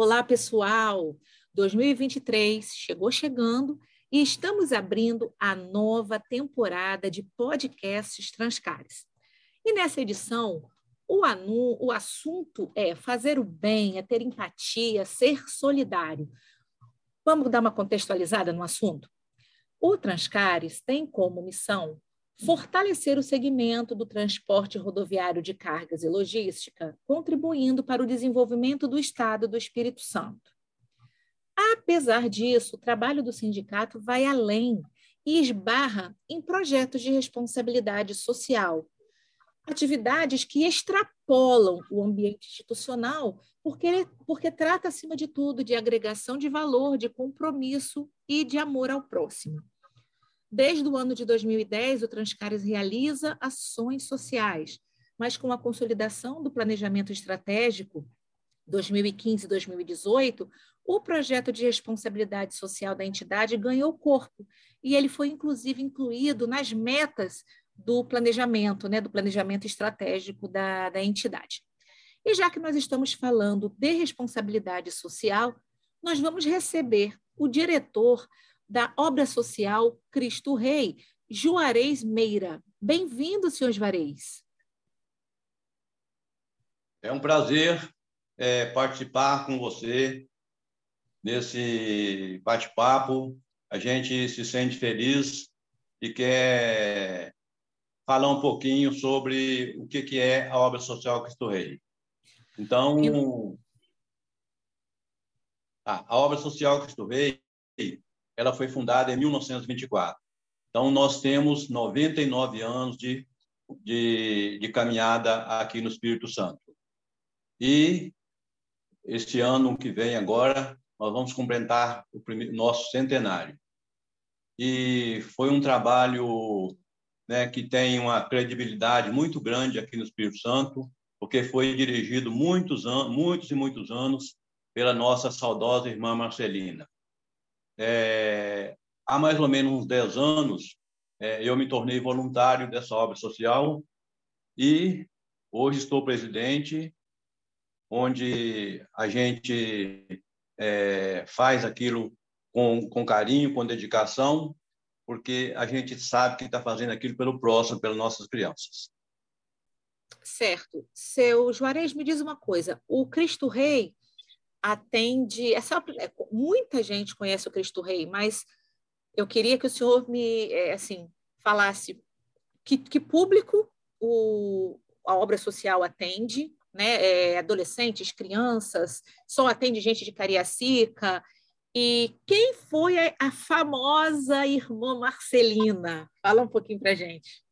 Olá, pessoal! 2023 chegou chegando e estamos abrindo a nova temporada de podcasts Transcares. E nessa edição, o, anu, o assunto é fazer o bem, é ter empatia, ser solidário. Vamos dar uma contextualizada no assunto? O Transcares tem como missão fortalecer o segmento do transporte rodoviário de cargas e logística, contribuindo para o desenvolvimento do Estado do Espírito Santo. Apesar disso, o trabalho do sindicato vai além e esbarra em projetos de responsabilidade social, atividades que extrapolam o ambiente institucional, porque, porque trata, acima de tudo, de agregação de valor, de compromisso e de amor ao próximo. Desde o ano de 2010, o Transcares realiza ações sociais, mas com a consolidação do planejamento estratégico 2015-2018, o projeto de responsabilidade social da entidade ganhou corpo e ele foi inclusive incluído nas metas do planejamento, né, do planejamento estratégico da, da entidade. E já que nós estamos falando de responsabilidade social, nós vamos receber o diretor da obra social Cristo Rei, Juarez Meira. Bem-vindo, senhor Juarez. É um prazer é, participar com você nesse bate-papo. A gente se sente feliz e quer falar um pouquinho sobre o que, que é a obra social Cristo Rei. Então, a obra social Cristo Rei ela foi fundada em 1924. Então, nós temos 99 anos de, de, de caminhada aqui no Espírito Santo. E este ano que vem agora, nós vamos completar o primeiro, nosso centenário. E foi um trabalho né, que tem uma credibilidade muito grande aqui no Espírito Santo, porque foi dirigido muitos muitos e muitos anos pela nossa saudosa irmã Marcelina. É, há mais ou menos uns 10 anos, é, eu me tornei voluntário dessa obra social e hoje estou presidente, onde a gente é, faz aquilo com, com carinho, com dedicação, porque a gente sabe que está fazendo aquilo pelo próximo, pelas nossas crianças. Certo. Seu Juarez, me diz uma coisa: o Cristo Rei atende. Essa, é, muita gente conhece o Cristo Rei, mas eu queria que o senhor me é, assim falasse que, que público o, a obra social atende, né? É, adolescentes, crianças, só atende gente de Cariacica. E quem foi a, a famosa irmã Marcelina? Fala um pouquinho para gente.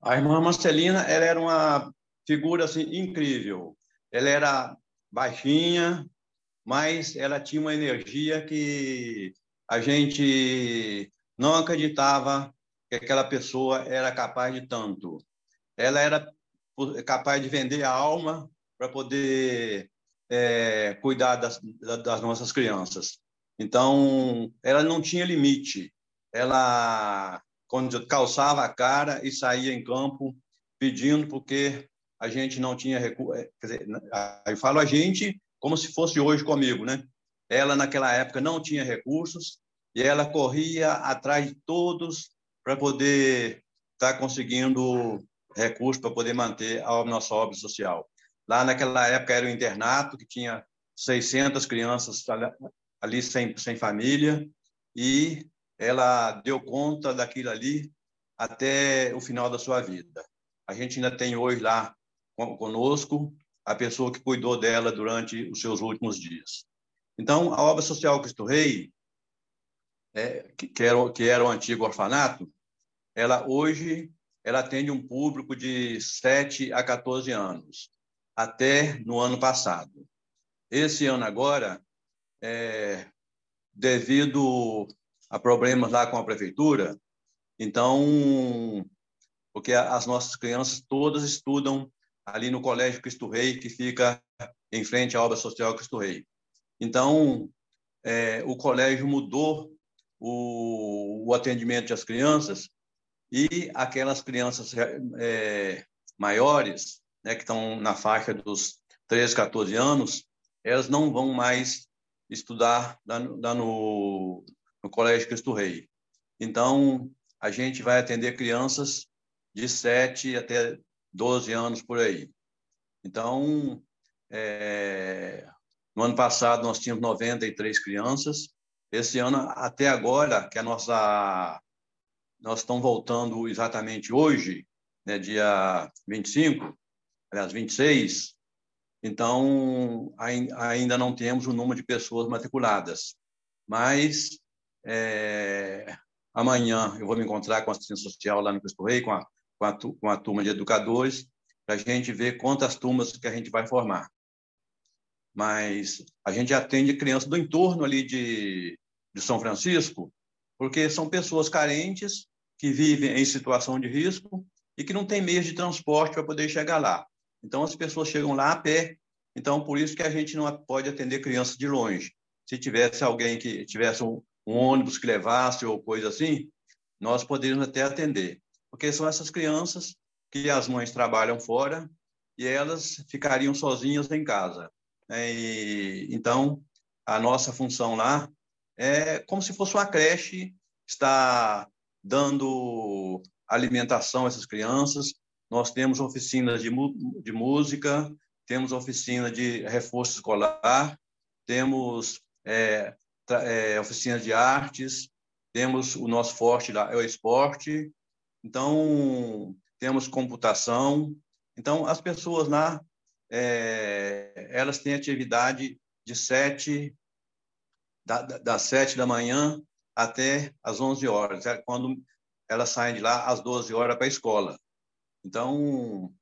A irmã Marcelina, ela era uma figura assim incrível. Ela era baixinha, mas ela tinha uma energia que a gente não acreditava que aquela pessoa era capaz de tanto. Ela era capaz de vender a alma para poder é, cuidar das, das nossas crianças. Então, ela não tinha limite. Ela, quando calçava a cara e saía em campo pedindo, porque a gente não tinha recurso. Quer dizer, eu falo a gente como se fosse hoje comigo, né? Ela, naquela época, não tinha recursos e ela corria atrás de todos para poder estar tá conseguindo recursos para poder manter a nossa obra social. Lá naquela época era o um internato, que tinha 600 crianças ali sem, sem família, e ela deu conta daquilo ali até o final da sua vida. A gente ainda tem hoje lá conosco a pessoa que cuidou dela durante os seus últimos dias. Então, a obra social Cristo Rei, é, que, era, que era o antigo orfanato, ela hoje ela atende um público de 7 a 14 anos, até no ano passado. Esse ano agora, é, devido a problemas lá com a prefeitura, então, porque as nossas crianças todas estudam ali no Colégio Cristo Rei, que fica em frente à obra social Cristo Rei. Então, é, o colégio mudou o, o, atendimento às crianças e aquelas crianças é, maiores, né, que estão na faixa dos 13, 14 anos, elas não vão mais estudar lá no, no Colégio Cristo Rei. Então, a gente vai atender crianças de 7 até 12 anos por aí. Então, é, no ano passado nós tínhamos 93 crianças. Esse ano, até agora, que a nossa nós estamos voltando exatamente hoje, né, dia 25, aliás, 26, então ainda não temos o número de pessoas matriculadas. Mas é, amanhã eu vou me encontrar com a assistência social lá no Cristo Rei, com a, com a, com a turma de educadores, para a gente ver quantas turmas que a gente vai formar. Mas a gente atende crianças do entorno ali de, de São Francisco, porque são pessoas carentes que vivem em situação de risco e que não têm meios de transporte para poder chegar lá. Então, as pessoas chegam lá a pé. Então, por isso que a gente não pode atender crianças de longe. Se tivesse alguém que tivesse um, um ônibus que levasse ou coisa assim, nós poderíamos até atender. Porque são essas crianças que as mães trabalham fora e elas ficariam sozinhas em casa. Né? E, então, a nossa função lá é como se fosse uma creche, está dando alimentação a essas crianças. Nós temos oficinas de, de música, temos oficina de reforço escolar, temos é, é, oficina de artes, temos o nosso forte lá, é o esporte. Então, temos computação. Então, as pessoas lá, é, elas têm atividade de sete, da, das sete da manhã até as onze horas, é quando elas saem de lá às doze horas para a escola. Então,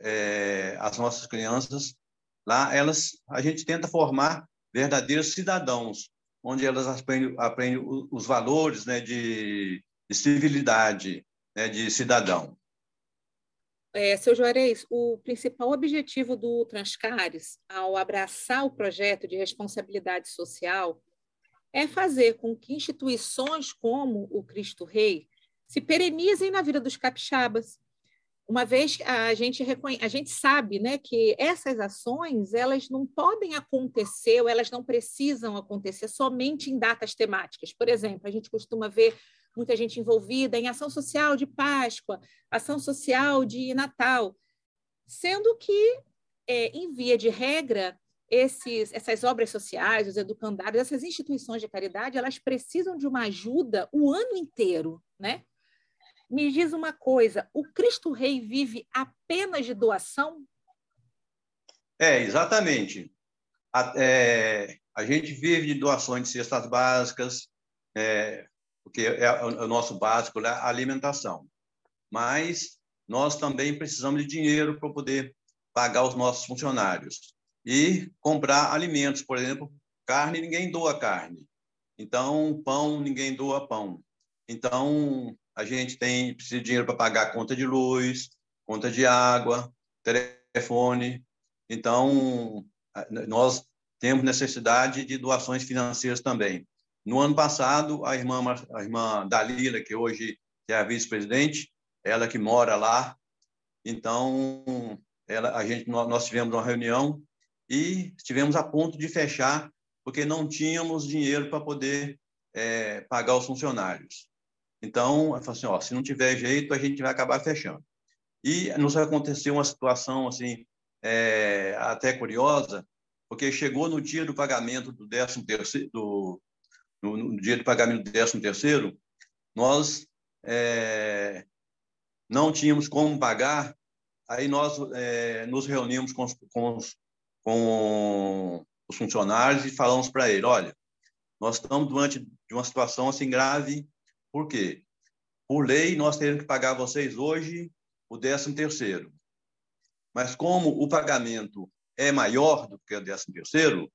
é, as nossas crianças lá, elas, a gente tenta formar verdadeiros cidadãos, onde elas aprendem, aprendem os valores né, de, de civilidade, né, de cidadão. É, seu Juarez, o principal objetivo do Transcares, ao abraçar o projeto de responsabilidade social, é fazer com que instituições como o Cristo Rei se perenizem na vida dos capixabas. Uma vez a gente a gente sabe, né, que essas ações elas não podem acontecer, ou elas não precisam acontecer somente em datas temáticas. Por exemplo, a gente costuma ver muita gente envolvida em ação social de Páscoa, ação social de Natal, sendo que, é, em via de regra, esses, essas obras sociais, os educandários, essas instituições de caridade, elas precisam de uma ajuda o ano inteiro, né? Me diz uma coisa, o Cristo Rei vive apenas de doação? É, exatamente. A, é, a gente vive de doações de cestas básicas, é, porque é, é o nosso básico, né? a alimentação. Mas nós também precisamos de dinheiro para poder pagar os nossos funcionários e comprar alimentos, por exemplo, carne, ninguém doa carne. Então, pão, ninguém doa pão. Então, a gente tem precisa de dinheiro para pagar conta de luz, conta de água, telefone. Então, nós temos necessidade de doações financeiras também. No ano passado, a irmã, a irmã Dalila, que hoje é a vice-presidente, ela que mora lá, então ela, a gente, nós tivemos uma reunião e estivemos a ponto de fechar, porque não tínhamos dinheiro para poder é, pagar os funcionários. Então, eu assim, ó, se não tiver jeito, a gente vai acabar fechando. E nos aconteceu uma situação assim é, até curiosa, porque chegou no dia do pagamento do décimo terceiro, do, no, no dia de pagamento do 13 terceiro, nós é, não tínhamos como pagar, aí nós é, nos reunimos com os, com, os, com os funcionários e falamos para ele, olha, nós estamos diante de uma situação assim grave, por quê? Por lei, nós teremos que pagar vocês hoje o 13 terceiro. Mas como o pagamento é maior do que o 13 terceiro,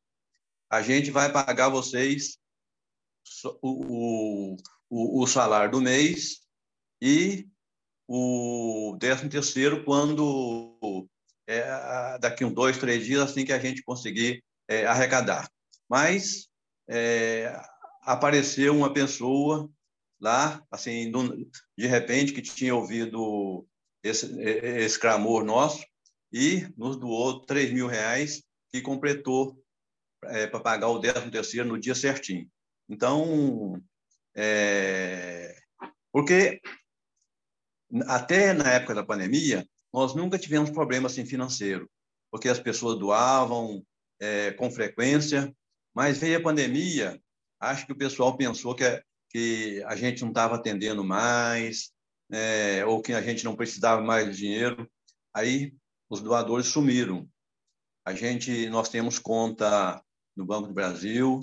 a gente vai pagar vocês o, o, o salário do mês e o décimo terceiro quando é, daqui uns dois, três dias, assim que a gente conseguir é, arrecadar. Mas é, apareceu uma pessoa lá, assim, de repente, que tinha ouvido esse, esse clamor nosso e nos doou três mil reais que completou é, para pagar o 13 terceiro no dia certinho. Então, é, porque até na época da pandemia, nós nunca tivemos problema assim, financeiro, porque as pessoas doavam é, com frequência, mas veio a pandemia, acho que o pessoal pensou que, que a gente não estava atendendo mais, é, ou que a gente não precisava mais de dinheiro, aí os doadores sumiram. A gente, nós temos conta no Banco do Brasil,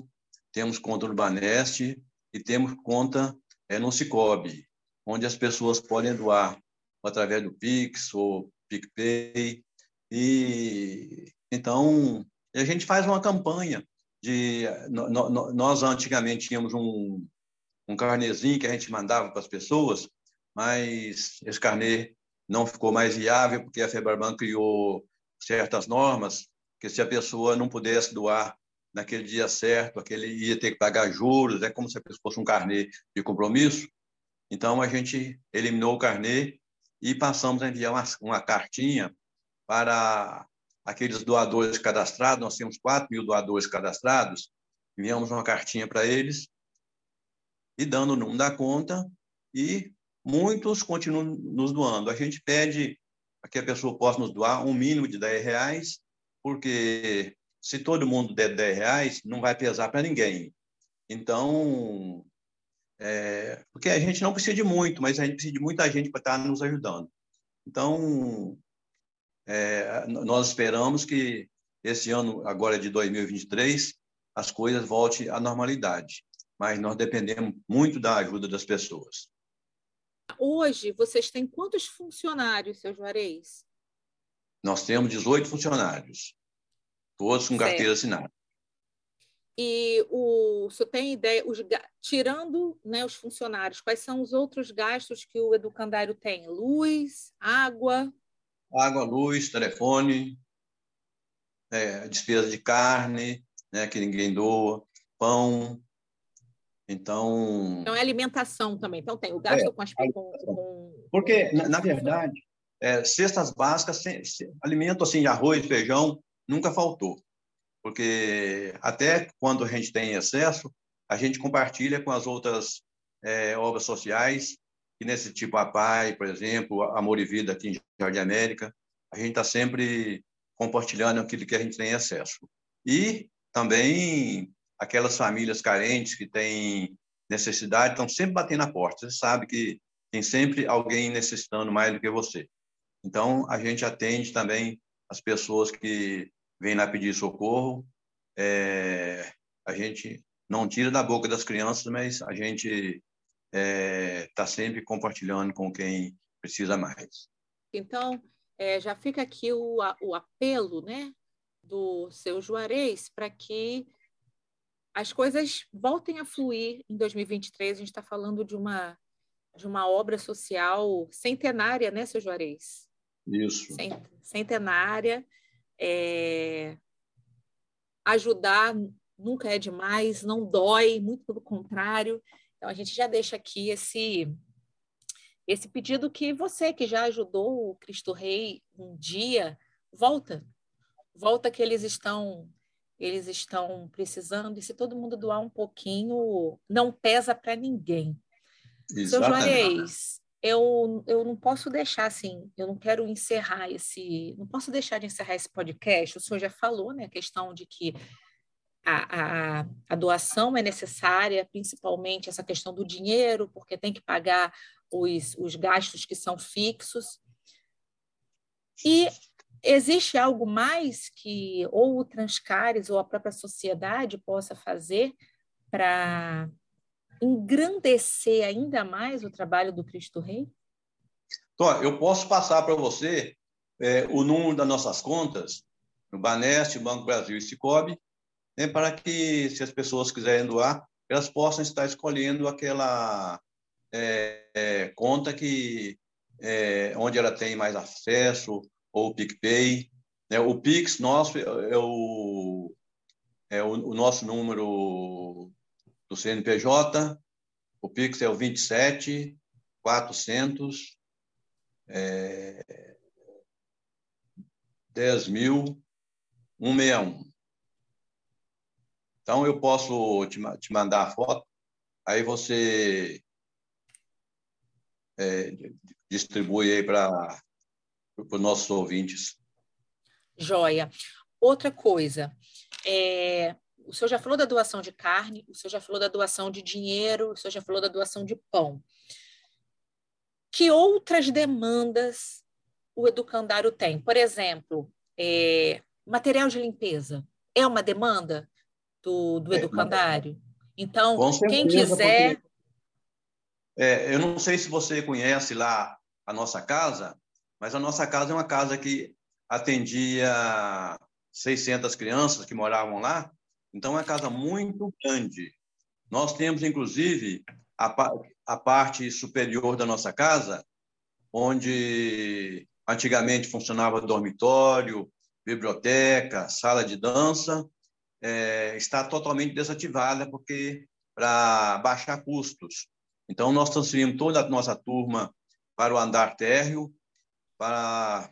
temos conta no Baneste e temos conta é, no Cicobi, onde as pessoas podem doar através do Pix ou PicPay. E então a gente faz uma campanha de nós antigamente tínhamos um um carnezinho que a gente mandava para as pessoas, mas esse carnê não ficou mais viável porque a Febraban criou certas normas que se a pessoa não pudesse doar naquele dia certo, aquele ia ter que pagar juros, é como se fosse um carnê de compromisso. Então a gente eliminou o carnê e passamos a enviar uma, uma cartinha para aqueles doadores cadastrados. Nós temos 4 mil doadores cadastrados. Enviamos uma cartinha para eles e dando o número da conta e muitos continuam nos doando. A gente pede que a pessoa possa nos doar um mínimo de 10 reais, porque se todo mundo der 10 reais, não vai pesar para ninguém. Então, é, porque a gente não precisa de muito, mas a gente precisa de muita gente para estar nos ajudando. Então, é, nós esperamos que esse ano, agora de 2023, as coisas voltem à normalidade. Mas nós dependemos muito da ajuda das pessoas. Hoje, vocês têm quantos funcionários, seu Juarez? Nós temos 18 funcionários, todos com certo. carteira assinada. E o, você tem ideia, os, tirando né, os funcionários, quais são os outros gastos que o educandário tem? Luz, água? Água, luz, telefone, é, despesa de carne, né, que ninguém doa, pão, então. Então é alimentação também. Então tem o gasto é, com, as, com, com, Porque, na, na verdade, é, cestas básicas, se, se, alimento assim, arroz, feijão, nunca faltou. Porque até quando a gente tem excesso, a gente compartilha com as outras é, obras sociais, que nesse tipo a PAI, por exemplo, Amor e Vida aqui em Jardim América, a gente está sempre compartilhando aquilo que a gente tem acesso. E também aquelas famílias carentes que têm necessidade estão sempre batendo na porta. Você sabe que tem sempre alguém necessitando mais do que você. Então, a gente atende também as pessoas que vêm lá pedir socorro. É, a gente não tira da boca das crianças, mas a gente está é, tá sempre compartilhando com quem precisa mais. Então, é, já fica aqui o, o apelo né, do seu Juarez para que as coisas voltem a fluir em 2023. A gente está falando de uma, de uma obra social centenária, né, seu Juarez? Isso. Centenária. É... Ajudar nunca é demais, não dói, muito pelo contrário. Então, a gente já deixa aqui esse, esse pedido que você, que já ajudou o Cristo Rei um dia, volta. Volta que eles estão eles estão precisando, e se todo mundo doar um pouquinho, não pesa para ninguém. Exatamente. Seu Juarez, eu, eu não posso deixar assim, eu não quero encerrar esse, não posso deixar de encerrar esse podcast. O senhor já falou, né, a questão de que a, a, a doação é necessária, principalmente essa questão do dinheiro, porque tem que pagar os, os gastos que são fixos. E Existe algo mais que ou o Transcares ou a própria sociedade possa fazer para engrandecer ainda mais o trabalho do Cristo Rei? Então, eu posso passar para você é, o número das nossas contas no Baneste, Banco Brasil e Cicobi, né, para que, se as pessoas quiserem doar, elas possam estar escolhendo aquela é, é, conta que é, onde ela tem mais acesso, ou o PicPay. Né? O Pix nosso é o, é o, o nosso número do CNPJ, o Pix é o 27 400 é, 10 mil 161. Então, eu posso te, te mandar a foto, aí você é, distribui aí para os nossos ouvintes. Joia. Outra coisa, é, o senhor já falou da doação de carne, o senhor já falou da doação de dinheiro, o senhor já falou da doação de pão. Que outras demandas o educandário tem? Por exemplo, é, material de limpeza é uma demanda do, do é, educandário? Então, quem quiser. Porque, é, eu não sei se você conhece lá a nossa casa, mas a nossa casa é uma casa que atendia 600 crianças que moravam lá, então é uma casa muito grande. Nós temos, inclusive, a, a parte superior da nossa casa, onde antigamente funcionava dormitório, biblioteca, sala de dança, é, está totalmente desativada porque para baixar custos. Então nós transferimos toda a nossa turma para o andar térreo para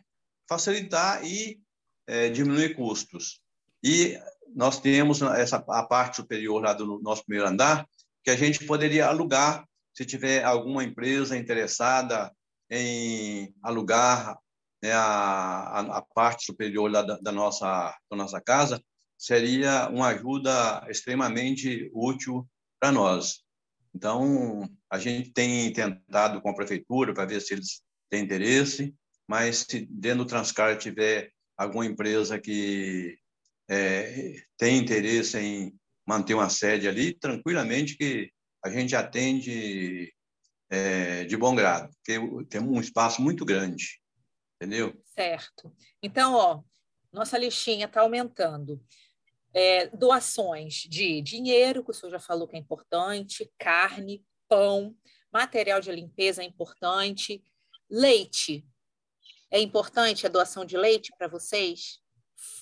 facilitar e é, diminuir custos. E nós temos essa a parte superior lá do nosso primeiro andar que a gente poderia alugar se tiver alguma empresa interessada em alugar né, a, a, parte superior da, da, nossa da nossa casa seria uma ajuda extremamente útil para nós. Então a gente tem tentado com a prefeitura para ver se eles têm interesse mas se dentro do Transcar tiver alguma empresa que é, tem interesse em manter uma sede ali, tranquilamente que a gente atende é, de bom grado, porque temos um espaço muito grande, entendeu? Certo. Então, ó, nossa listinha está aumentando. É, doações de dinheiro, que o senhor já falou que é importante, carne, pão, material de limpeza é importante, leite, é importante a doação de leite para vocês?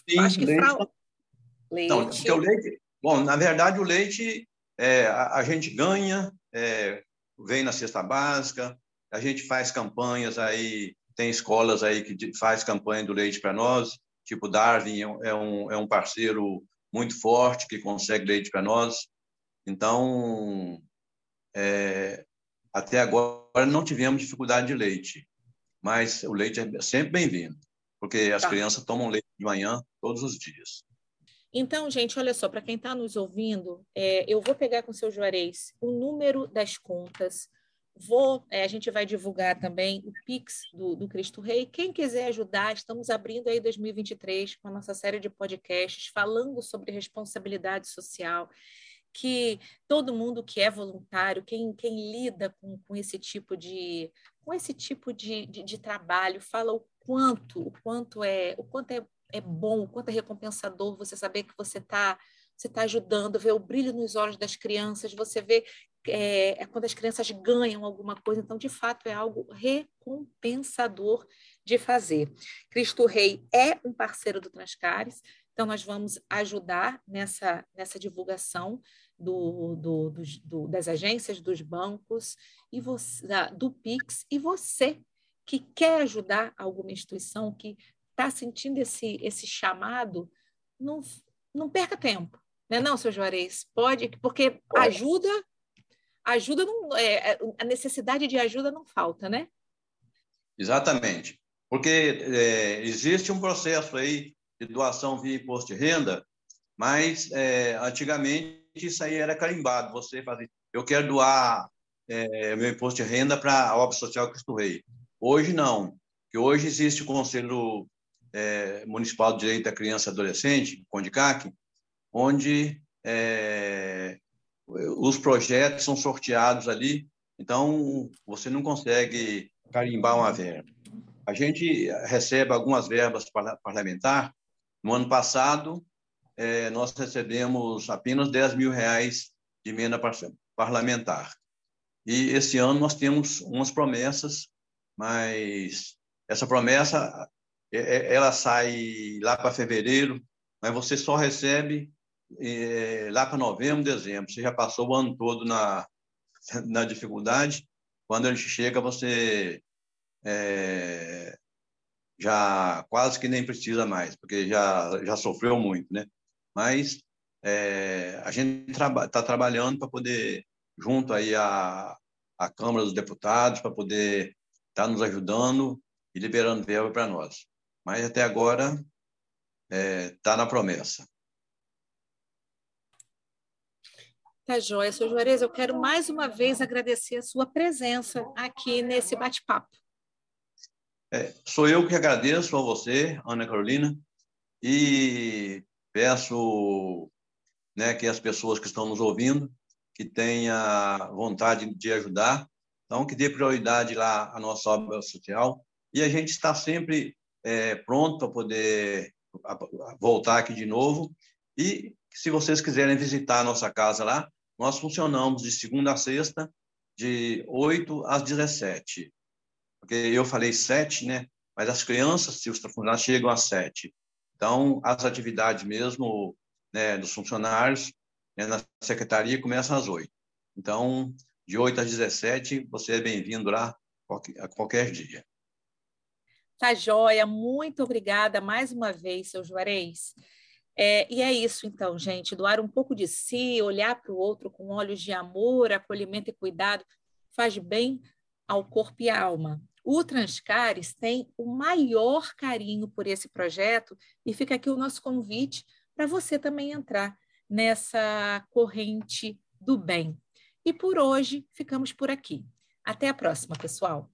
Sim, Acho que leite. Leite. Não, porque o leite. Bom, na verdade, o leite é, a, a, gente ganha, é, vem na cesta básica, a gente faz campanhas aí, tem escolas aí que faz campanha do leite para nós, tipo Darwin é, é um, é um parceiro muito forte que consegue leite para nós. Então, é, até agora não tivemos dificuldade de leite mas o leite é sempre bem-vindo, porque as tá. crianças tomam leite de manhã todos os dias. Então, gente, olha só, para quem está nos ouvindo, é, eu vou pegar com o seu Juarez o número das contas, vou, é, a gente vai divulgar também o Pix do, do Cristo Rei. Quem quiser ajudar, estamos abrindo aí 2023 com a nossa série de podcasts falando sobre responsabilidade social que todo mundo que é voluntário, quem, quem lida com, com esse tipo de com esse tipo de, de, de, trabalho, fala o quanto, o quanto é, o quanto é, é bom, o quanto é recompensador você saber que você está você está ajudando, ver o brilho nos olhos das crianças, você vê é, é, quando as crianças ganham alguma coisa, então, de fato, é algo recompensador de fazer. Cristo Rei é um parceiro do Transcares, então nós vamos ajudar nessa, nessa divulgação do, do, do, das agências, dos bancos e você, do Pix, e você que quer ajudar alguma instituição, que está sentindo esse, esse chamado, não, não perca tempo. Né? Não, seu Juarez, pode, porque ajuda, ajuda não, é, é, a necessidade de ajuda não falta, né? Exatamente. Porque é, existe um processo aí de doação via imposto de renda, mas é, antigamente isso aí era carimbado. Você fazia, eu quero doar é, meu imposto de renda para a obra social Cristo Rei. Hoje não, que hoje existe o Conselho é, Municipal de Direito da Criança e Adolescente, CONDICAC, onde é, os projetos são sorteados ali, então você não consegue carimbar uma verba. A gente recebe algumas verbas parlamentares. No ano passado, é, nós recebemos apenas 10 mil reais de emenda parlamentar. E esse ano nós temos umas promessas, mas essa promessa é, é, ela sai lá para fevereiro, mas você só recebe é, lá para novembro, dezembro. Você já passou o ano todo na, na dificuldade. Quando ele chega, você é, já quase que nem precisa mais, porque já, já sofreu muito, né? Mas é, a gente está traba trabalhando para poder, junto aí à, à Câmara dos Deputados, para poder estar tá nos ajudando e liberando verba para nós. Mas até agora está é, tá na promessa. Tá joia, seu Juarez. Eu quero mais uma vez agradecer a sua presença aqui nesse bate-papo. É, sou eu que agradeço a você, Ana Carolina, e peço né, que as pessoas que estão nos ouvindo, que tenham vontade de ajudar, então que dê prioridade lá à nossa obra social, e a gente está sempre é, pronto para poder voltar aqui de novo, e se vocês quiserem visitar a nossa casa lá, nós funcionamos de segunda a sexta, de 8 às 17. Porque eu falei 7, né? Mas as crianças, se os funcionários, chegam às 7. Então, as atividades mesmo né, dos funcionários né, na secretaria começam às 8. Então, de 8 às 17, você é bem-vindo lá a qualquer dia. Tá joia, muito obrigada mais uma vez, seu Juarez. É, e é isso, então, gente, doar um pouco de si, olhar para o outro com olhos de amor, acolhimento e cuidado, faz bem ao corpo e à alma. O Transcares tem o maior carinho por esse projeto e fica aqui o nosso convite para você também entrar nessa corrente do bem. E por hoje ficamos por aqui. Até a próxima, pessoal!